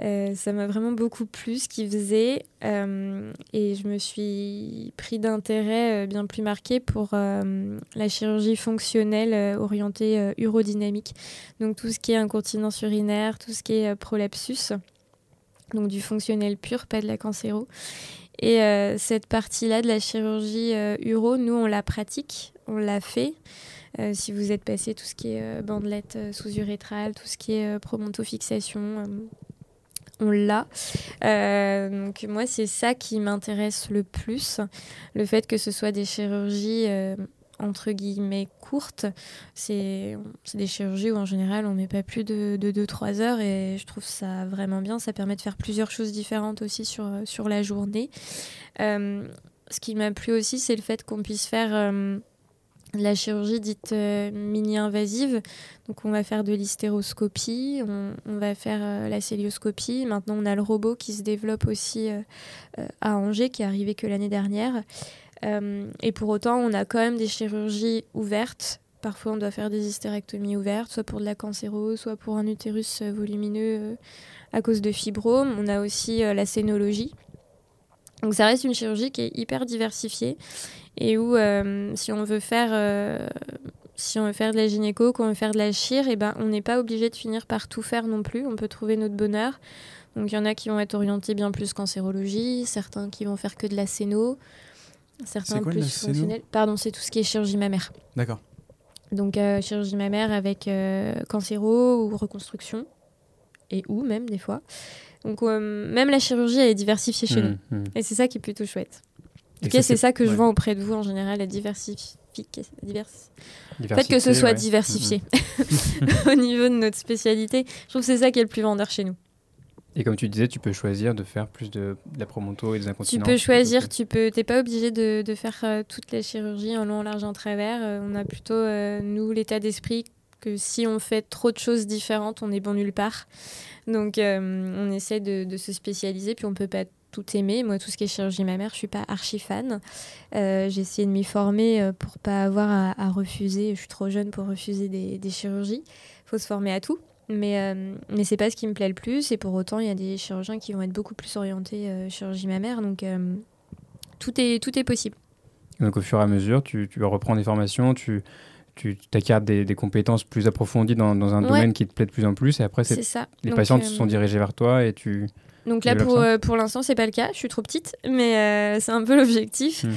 Euh, ça m'a vraiment beaucoup plu ce qu'ils faisaient euh, et je me suis pris d'intérêt euh, bien plus marqué pour la chirurgie fonctionnelle orientée urodynamique. Donc tout ce qui est incontinence urinaire, tout ce qui est prolapsus, donc du fonctionnel pur, pas de la cancéro. Et cette partie-là de la chirurgie uro, nous on la pratique, on l'a fait. si vous êtes passé tout ce qui est bandelette sous-urétrale, tout ce qui est promontofixation, on l'a. Euh, donc moi, c'est ça qui m'intéresse le plus, le fait que ce soit des chirurgies euh, entre guillemets courtes. C'est des chirurgies où en général on met pas plus de 2-3 heures et je trouve ça vraiment bien. Ça permet de faire plusieurs choses différentes aussi sur, sur la journée. Euh, ce qui m'a plu aussi, c'est le fait qu'on puisse faire la chirurgie dite euh, mini-invasive. Donc on va faire de l'hystéroscopie, on, va faire euh, la célioscopie. Maintenant on a le robot qui se développe aussi euh, à Angers, qui est arrivé que l'année dernière. et pour autant on a quand même des chirurgies ouvertes. Parfois on doit faire des hystérectomies ouvertes, soit pour de la cancérose, soit pour un utérus volumineux à cause de fibromes. On a aussi la scénologie. Donc ça reste une chirurgie qui est hyper diversifiée et où euh, si on veut faire euh, si on veut faire de la gynéco, qu'on veut faire de la chire, et eh ben on n'est pas obligé de finir par tout faire non plus. On peut trouver notre bonheur. Donc il y en a qui vont être orientés bien plus cancérologie, certains qui vont faire que de la scéno, certains plus fonctionnels. Pardon, c'est tout ce qui est chirurgie mammaire. D'accord. Donc chirurgie mammaire avec cancéro ou reconstruction, et ou même des fois. Donc même la chirurgie elle est diversifiée chez nous. Mmh, mmh. Et c'est ça qui est plutôt chouette. En tout cas, c'est ça que je vois auprès de vous en général, la diversification. Divers... Le fait que ce soit ouais. diversifié [LAUGHS] au niveau de notre spécialité, je trouve que c'est ça qui est le plus vendeur chez nous. Et comme tu disais, tu peux choisir de faire plus de, de la promonto et des Tu incontinences. peux choisir, tu peux, t'es pas obligé de, de faire euh, toutes les chirurgies en long, en large, en travers. Euh, on a plutôt, euh, nous, l'état d'esprit que si on fait trop de choses différentes, on est bon nulle part. Donc, euh, on essaie de, de se spécialiser, puis on peut pas tout aimer. Moi, tout ce qui est chirurgie mammaire, je suis pas archi fan. Euh, J'ai essayé de m'y former euh, pour pas avoir à, à refuser. Je suis trop jeune pour refuser des, des chirurgies. faut se former à tout. Mais, euh, mais c'est pas ce qui me plaît le plus. Et pour autant, il y a des chirurgiens qui vont être beaucoup plus orientés euh, chirurgie mammaire. Donc, euh, tout, est, tout est possible. Donc au fur et à mesure, tu, tu reprends des formations, tu, tu acquiers des, des compétences plus approfondies dans, dans un Ouais. domaine qui te plaît de plus en plus. Et après, c'est C'est ça. les Donc, patients euh, se sont dirigés vers toi et tu... Donc là, pour, euh, pour l'instant, c'est pas le cas. Je suis trop petite, mais euh, c'est un peu l'objectif. Mm.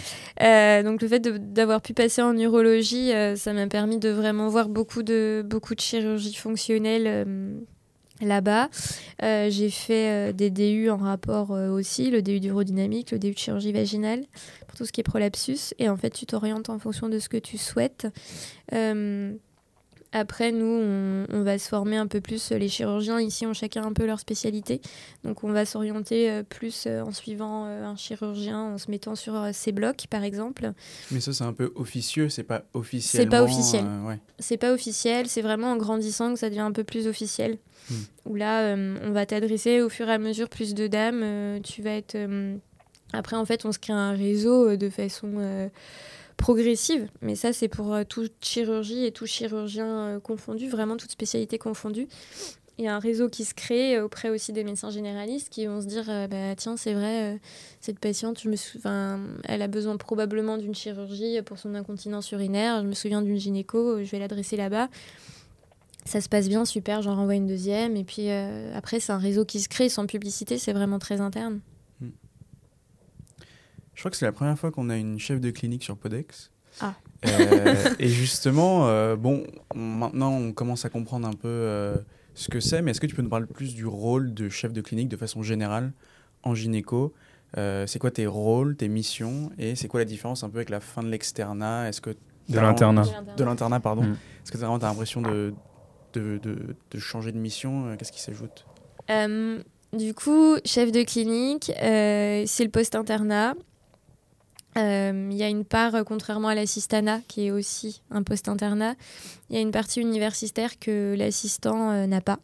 Euh, donc le fait d'avoir pu passer en urologie, ça m'a permis de vraiment voir beaucoup de, beaucoup de chirurgie fonctionnelle là-bas. J'ai fait des DU en rapport aussi, le DU d'urodynamique, le DU de chirurgie vaginale, pour tout ce qui est prolapsus. Et en fait, tu t'orientes en fonction de ce que tu souhaites. Euh, après, nous, on, on va se former un peu plus. Les chirurgiens ici ont chacun un peu leur spécialité. Donc, on va s'orienter euh, plus euh, en suivant euh, un chirurgien, en se mettant sur euh, ses blocs, par exemple. Mais ça, c'est un peu officieux, c'est pas officiellement. pas officiel. euh, ouais. C'est pas officiel, c'est vraiment en grandissant que ça devient un peu plus officiel. Hmm. Où là, euh, on va t'adresser au fur et à mesure plus de dames. euh, tu vas être. euh, Après, en fait, on se crée un réseau euh, de façon euh, progressive. Mais ça, c'est pour euh, toute chirurgie et tout chirurgien euh, confondu, vraiment toute spécialité confondue. Il y a un réseau qui se crée euh, auprès aussi des médecins généralistes qui vont se dire bah, tiens, c'est vrai, cette patiente, me elle a besoin probablement d'une chirurgie pour son incontinence urinaire. Je me souviens d'une gynéco, je vais l'adresser là-bas. Ça se passe bien, super, j'en renvoie une deuxième. Et puis après, c'est un réseau qui se crée sans publicité, c'est vraiment très interne. Je crois que c'est la première fois qu'on a une chef de clinique sur Podex. Ah. Euh, et justement, euh, bon, on- maintenant on commence à comprendre un peu euh, ce que c'est, mais est-ce que tu peux nous parler plus du rôle de chef de clinique de façon générale en gynéco? Euh, C'est quoi tes rôles, tes missions, et c'est quoi la différence un peu avec la fin de l'externat? Est-ce que De l'internat. vraiment- De l'internat, pardon. Mm. Est-ce que t'as vraiment t'as l'impression de, de, de, de changer de mission? Qu'est-ce qui s'ajoute? Euh, du coup, chef de clinique, euh, c'est le poste internat. Euh, Il y a une part, euh, contrairement à l'assistanat, qui est aussi un poste internat, il y a une partie universitaire que l'assistant euh, n'a pas.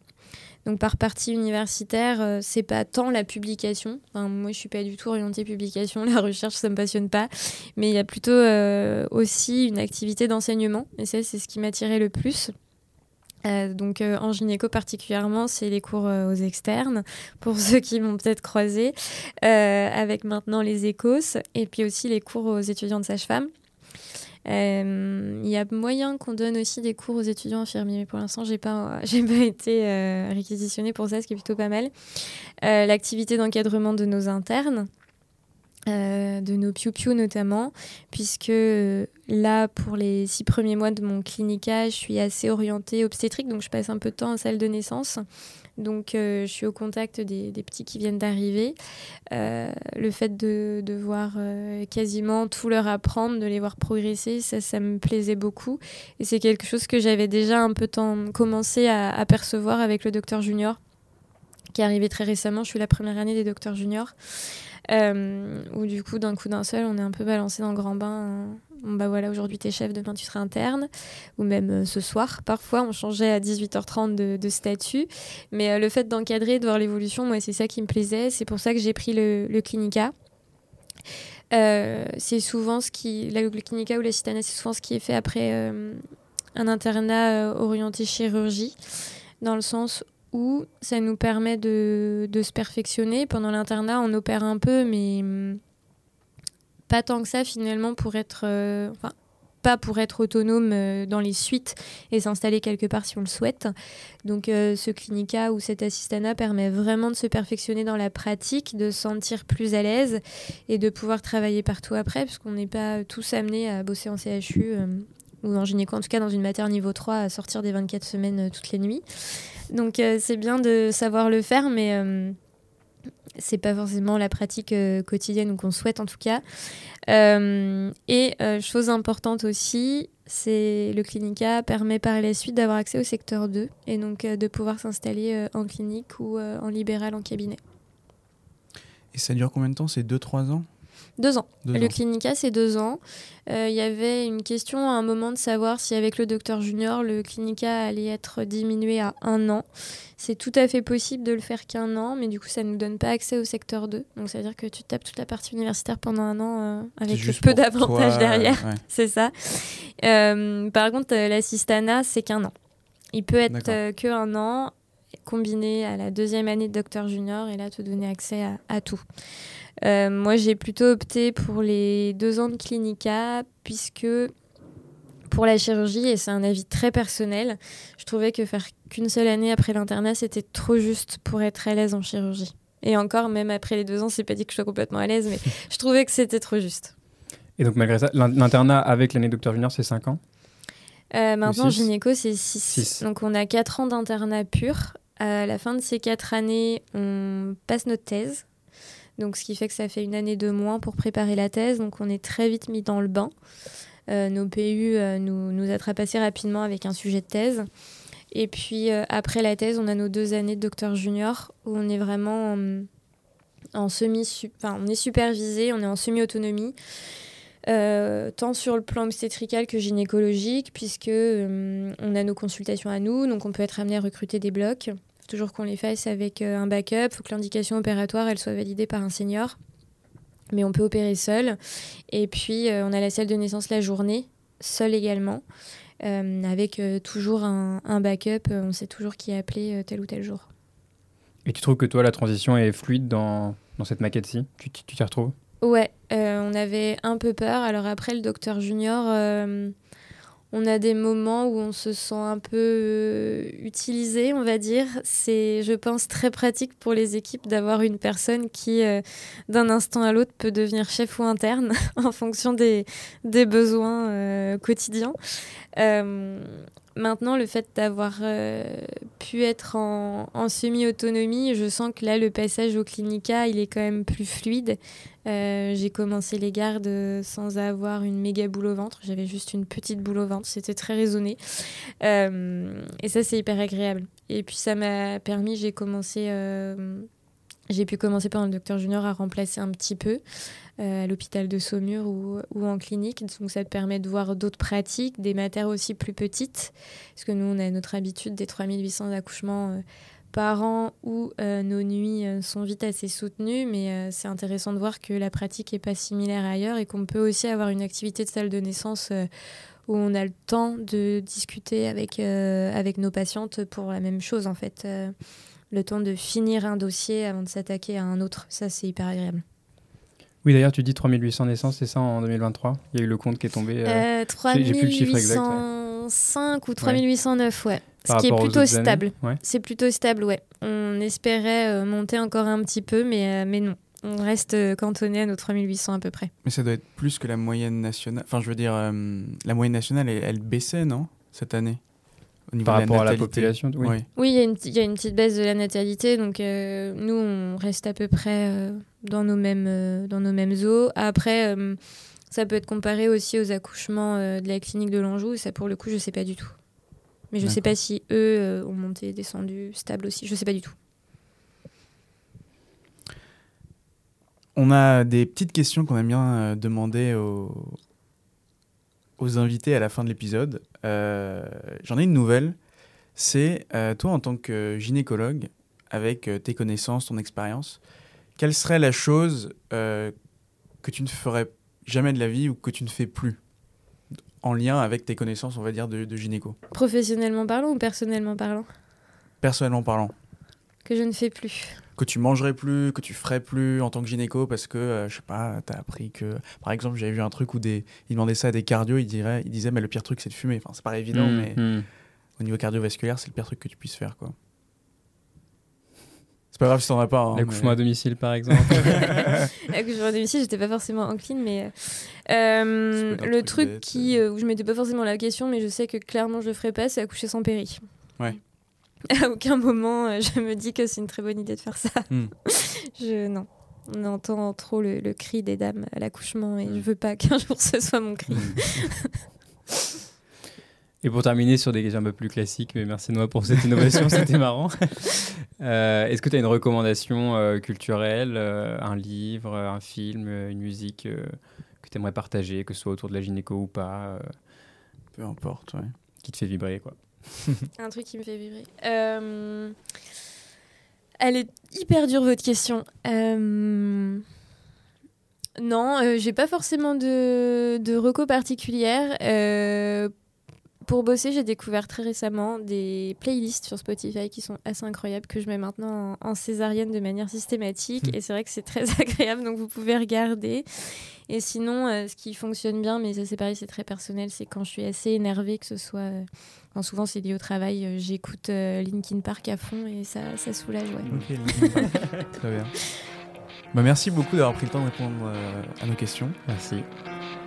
Donc par partie universitaire, euh, c'est pas tant la publication. Moi, je suis pas du tout orientée publication. [LAUGHS] La recherche, ça me passionne pas. Mais il y a plutôt euh, aussi une activité d'enseignement. Et ça, c'est ce qui m'attirait le plus. Euh, donc euh, en gynéco particulièrement, c'est les cours euh, aux externes, pour [LAUGHS] ceux qui m'ont peut-être croisé, avec maintenant les écos, et puis aussi les cours aux étudiants de sage-femme. Il y a moyen qu'on donne aussi des cours aux étudiants infirmiers, mais pour l'instant, j'ai pas, [LAUGHS] pas été réquisitionnée pour ça, ce qui est plutôt pas mal. L'activité d'encadrement de nos internes, euh, de nos piou-piou notamment, puisque euh, là, pour les six premiers mois de mon clinica, je suis assez orientée obstétrique, donc je passe un peu de temps en salle de naissance. Donc, euh, je suis au contact des, petits qui viennent d'arriver. Le fait de, de voir quasiment tout leur apprendre, de les voir progresser, ça, ça me plaisait beaucoup. Et c'est quelque chose que j'avais déjà un peu temps commencé à apercevoir avec le docteur junior, qui est arrivé très récemment. Je suis la première année des docteurs juniors. Euh, où du coup, d'un coup d'un seul, on est un peu balancé dans le grand bain. hein. Bon, bah voilà, aujourd'hui t'es chef, demain tu seras interne, ou même euh, ce soir. Parfois, on changeait à 18h30 de, statut, mais euh, le fait d'encadrer, de voir l'évolution, moi, c'est ça qui me plaisait. C'est pour ça que j'ai pris le, clinica. Euh, c'est souvent ce qui, là, le clinica ou l'assistanat, c'est souvent ce qui est fait après un internat orienté chirurgie, dans le sens où ça nous permet de, de se perfectionner. Pendant l'internat, on opère un peu, mais hum, pas tant que ça finalement pour être, euh, enfin, pas pour être autonome euh, dans les suites et s'installer quelque part si on le souhaite. Donc euh, ce clinica ou cet assistana permet vraiment de se perfectionner dans la pratique, de se sentir plus à l'aise et de pouvoir travailler partout après, parce qu'on n'est pas tous amenés à bosser en CHU. Euh, ou en gynéco en tout cas dans une matière niveau 3 à sortir des 24 semaines toutes les nuits. Donc c'est bien de savoir le faire, mais c'est pas forcément la pratique quotidienne ou qu'on souhaite en tout cas. et chose importante aussi, c'est le Clinica permet par la suite d'avoir accès au secteur 2 et donc de pouvoir s'installer en clinique ou en libéral en cabinet. Et ça dure combien de temps C'est 2-3 ans? Deux ans. le Clinica, c'est deux ans. Euh, il y avait une question à un moment de savoir si avec le docteur junior, le Clinica allait être diminué à un an. C'est tout à fait possible de le faire qu'un an, mais du coup, ça ne nous donne pas accès au secteur 2. Donc, ça veut dire que tu tapes toute la partie universitaire pendant un an euh, avec peu d'avantages derrière. [LAUGHS] c'est ça. Euh, par contre, l'assistana, c'est qu'un an. Il peut être que un an combiné à la deuxième année de docteur junior et là te donner accès à tout. Euh, moi, j'ai plutôt opté pour les deux ans de clinica, puisque pour la chirurgie, et c'est un avis très personnel, je trouvais que faire qu'une seule année après l'internat, c'était trop juste pour être à l'aise en chirurgie. Et encore, même après les deux ans, c'est pas dit que je sois complètement à l'aise, mais [LAUGHS] je trouvais que c'était trop juste. Et donc, malgré ça, l'internat avec l'année docteur junior, c'est 5 ans? Euh, Maintenant, gynéco, c'est 6. Donc, on a 4 ans d'internat pur. À la fin de ces 4 années, on passe notre thèse. Donc, ce qui fait que ça fait une année de moins pour préparer la thèse. Donc, on est très vite mis dans le bain. Euh, nos PU euh, nous, nous attrapent assez rapidement avec un sujet de thèse. Et puis, euh, après la thèse, on a nos deux années de docteur junior où on est vraiment en, semi... Enfin, on est supervisé, on est en semi-autonomie. tant sur le plan obstétrical que gynécologique, puisque on a nos consultations à nous, donc on peut être amené à recruter des blocs toujours qu'on les fasse avec euh, un backup. Il faut que l'indication opératoire elle soit validée par un senior. Mais on peut opérer seul. Et puis, euh, on a la salle de naissance la journée, seul également, euh, avec toujours un, backup. On sait toujours qui appeler tel ou tel jour. Et tu trouves que toi, la transition est fluide dans, dans cette maquette-ci? Tu t'y retrouves? Ouais, on avait un peu peur. Alors après, le docteur junior on a des moments où on se sent un peu euh, utilisé, on va dire. C'est, je pense, très pratique pour les équipes d'avoir une personne qui, euh, d'un instant à l'autre, peut devenir chef ou interne [LAUGHS] en fonction des, besoins euh, quotidiens. Maintenant, le fait d'avoir pu être en, en semi-autonomie, je sens que là, le passage au clinica, il est quand même plus fluide. Euh, j'ai commencé les gardes sans avoir une méga boule au ventre. J'avais juste une petite boule au ventre. C'était très raisonné. Euh, et ça, c'est hyper agréable. Et puis, ça m'a permis, j'ai commencé. Euh, j'ai pu commencer pendant le docteur junior à remplacer un petit peu à l'hôpital de Saumur ou, en clinique. Donc ça te permet de voir d'autres pratiques, des matières aussi plus petites. Parce que nous, on a notre habitude des 3800 accouchements par an où euh, nos nuits euh, sont vite assez soutenues, mais euh, c'est intéressant de voir que la pratique n'est pas similaire ailleurs et qu'on peut aussi avoir une activité de salle de naissance où on a le temps de discuter avec nos patientes pour la même chose en fait. Le temps de finir un dossier avant de s'attaquer à un autre, ça c'est hyper agréable. Oui, d'ailleurs, tu dis 3800 naissances, c'est ça en 2023 Il y a eu le compte qui est tombé. Euh, 3805 ou 3809, ouais. Ce qui est plutôt stable. C'est plutôt stable, ouais. On espérait euh, monter encore un petit peu, mais, euh, mais non. On reste euh, cantonné à nos 3800 à peu près. Mais ça doit être plus que la moyenne nationale. Enfin, je veux dire, la moyenne nationale, elle, baissait, non? Cette année? Au niveau Par rapport à la population Oui, oui il, y a une, y, a une petite baisse de la natalité. Donc, nous, on reste à peu près dans, nos mêmes, dans nos mêmes eaux. Après, ça peut être comparé aussi aux accouchements de la clinique de l'Anjou. Ça, pour le coup, je ne sais pas du tout. Mais je ne sais pas si eux euh, ont monté, descendu, stable aussi. Je ne sais pas du tout. On a des petites questions qu'on aime bien euh, demander aux, aux invités à la fin de l'épisode. Euh, j'en ai une nouvelle. C'est toi, en tant que gynécologue, avec tes connaissances, ton expérience, quelle serait la chose que tu ne ferais jamais de la vie ou que tu ne fais plus? En lien avec tes connaissances, on va dire, de, gynéco Professionnellement parlant ou personnellement parlant? Personnellement parlant. Que je ne fais plus. Que tu mangerais plus, que tu ferais plus en tant que gynéco parce que, euh, je sais pas, tu as appris que. Par exemple, j'avais vu un truc où des... ils demandaient ça à des cardio, ils, diraient, ils disaient, mais le pire truc, c'est de fumer. Enfin, c'est pas évident, mmh, mais mmh. au niveau cardiovasculaire, c'est le pire truc que tu puisses faire, quoi. C'est pas grave si t'en as pas. hein, L'accouchement mais- à domicile, par exemple. [LAUGHS] Accouchement à domicile, j'étais pas forcément encline, mais euh, le truc bête, qui, euh, où je mettais pas forcément la question, mais je sais que clairement je le ferais pas, c'est accoucher sans péri. Ouais. À aucun moment euh, je me dis que c'est une très bonne idée de faire ça. Hmm. [LAUGHS] Je non. On entend trop le, le cri des dames à l'accouchement et Hmm. je veux pas qu'un [LAUGHS] jour ce soit mon cri. [LAUGHS] Et pour terminer sur des questions un peu plus classiques, mais merci Noah pour cette innovation, c'était marrant. Euh, Est-ce que tu as une recommandation euh, culturelle, euh, un livre, un film, une musique euh, que tu aimerais partager, que ce soit autour de la gynéco ou pas, euh, Peu importe, ouais. qui te fait vibrer quoi? [LAUGHS] Un truc qui me fait vibrer. Euh, Elle est hyper dure votre question. Euh, Non, euh, j'ai pas forcément de, de reco particulière. Pour bosser, j'ai découvert très récemment des playlists sur Spotify qui sont assez incroyables que je mets maintenant en, en césarienne de manière systématique. Et c'est vrai que c'est très [LAUGHS] agréable, donc vous pouvez regarder. Et sinon, euh, ce qui fonctionne bien, mais ça c'est pareil, c'est très personnel, c'est quand je suis assez énervée, que ce soit. euh, Enfin, souvent, c'est lié au travail. euh, J'écoute euh, Linkin Park à fond et ça, ça soulage. Ouais. Ok, [LAUGHS] très bien. Bah, merci beaucoup d'avoir pris le temps de répondre euh, à nos questions. Merci.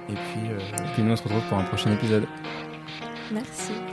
Et puis, euh, Puis nous on se retrouve pour un prochain épisode. Merci.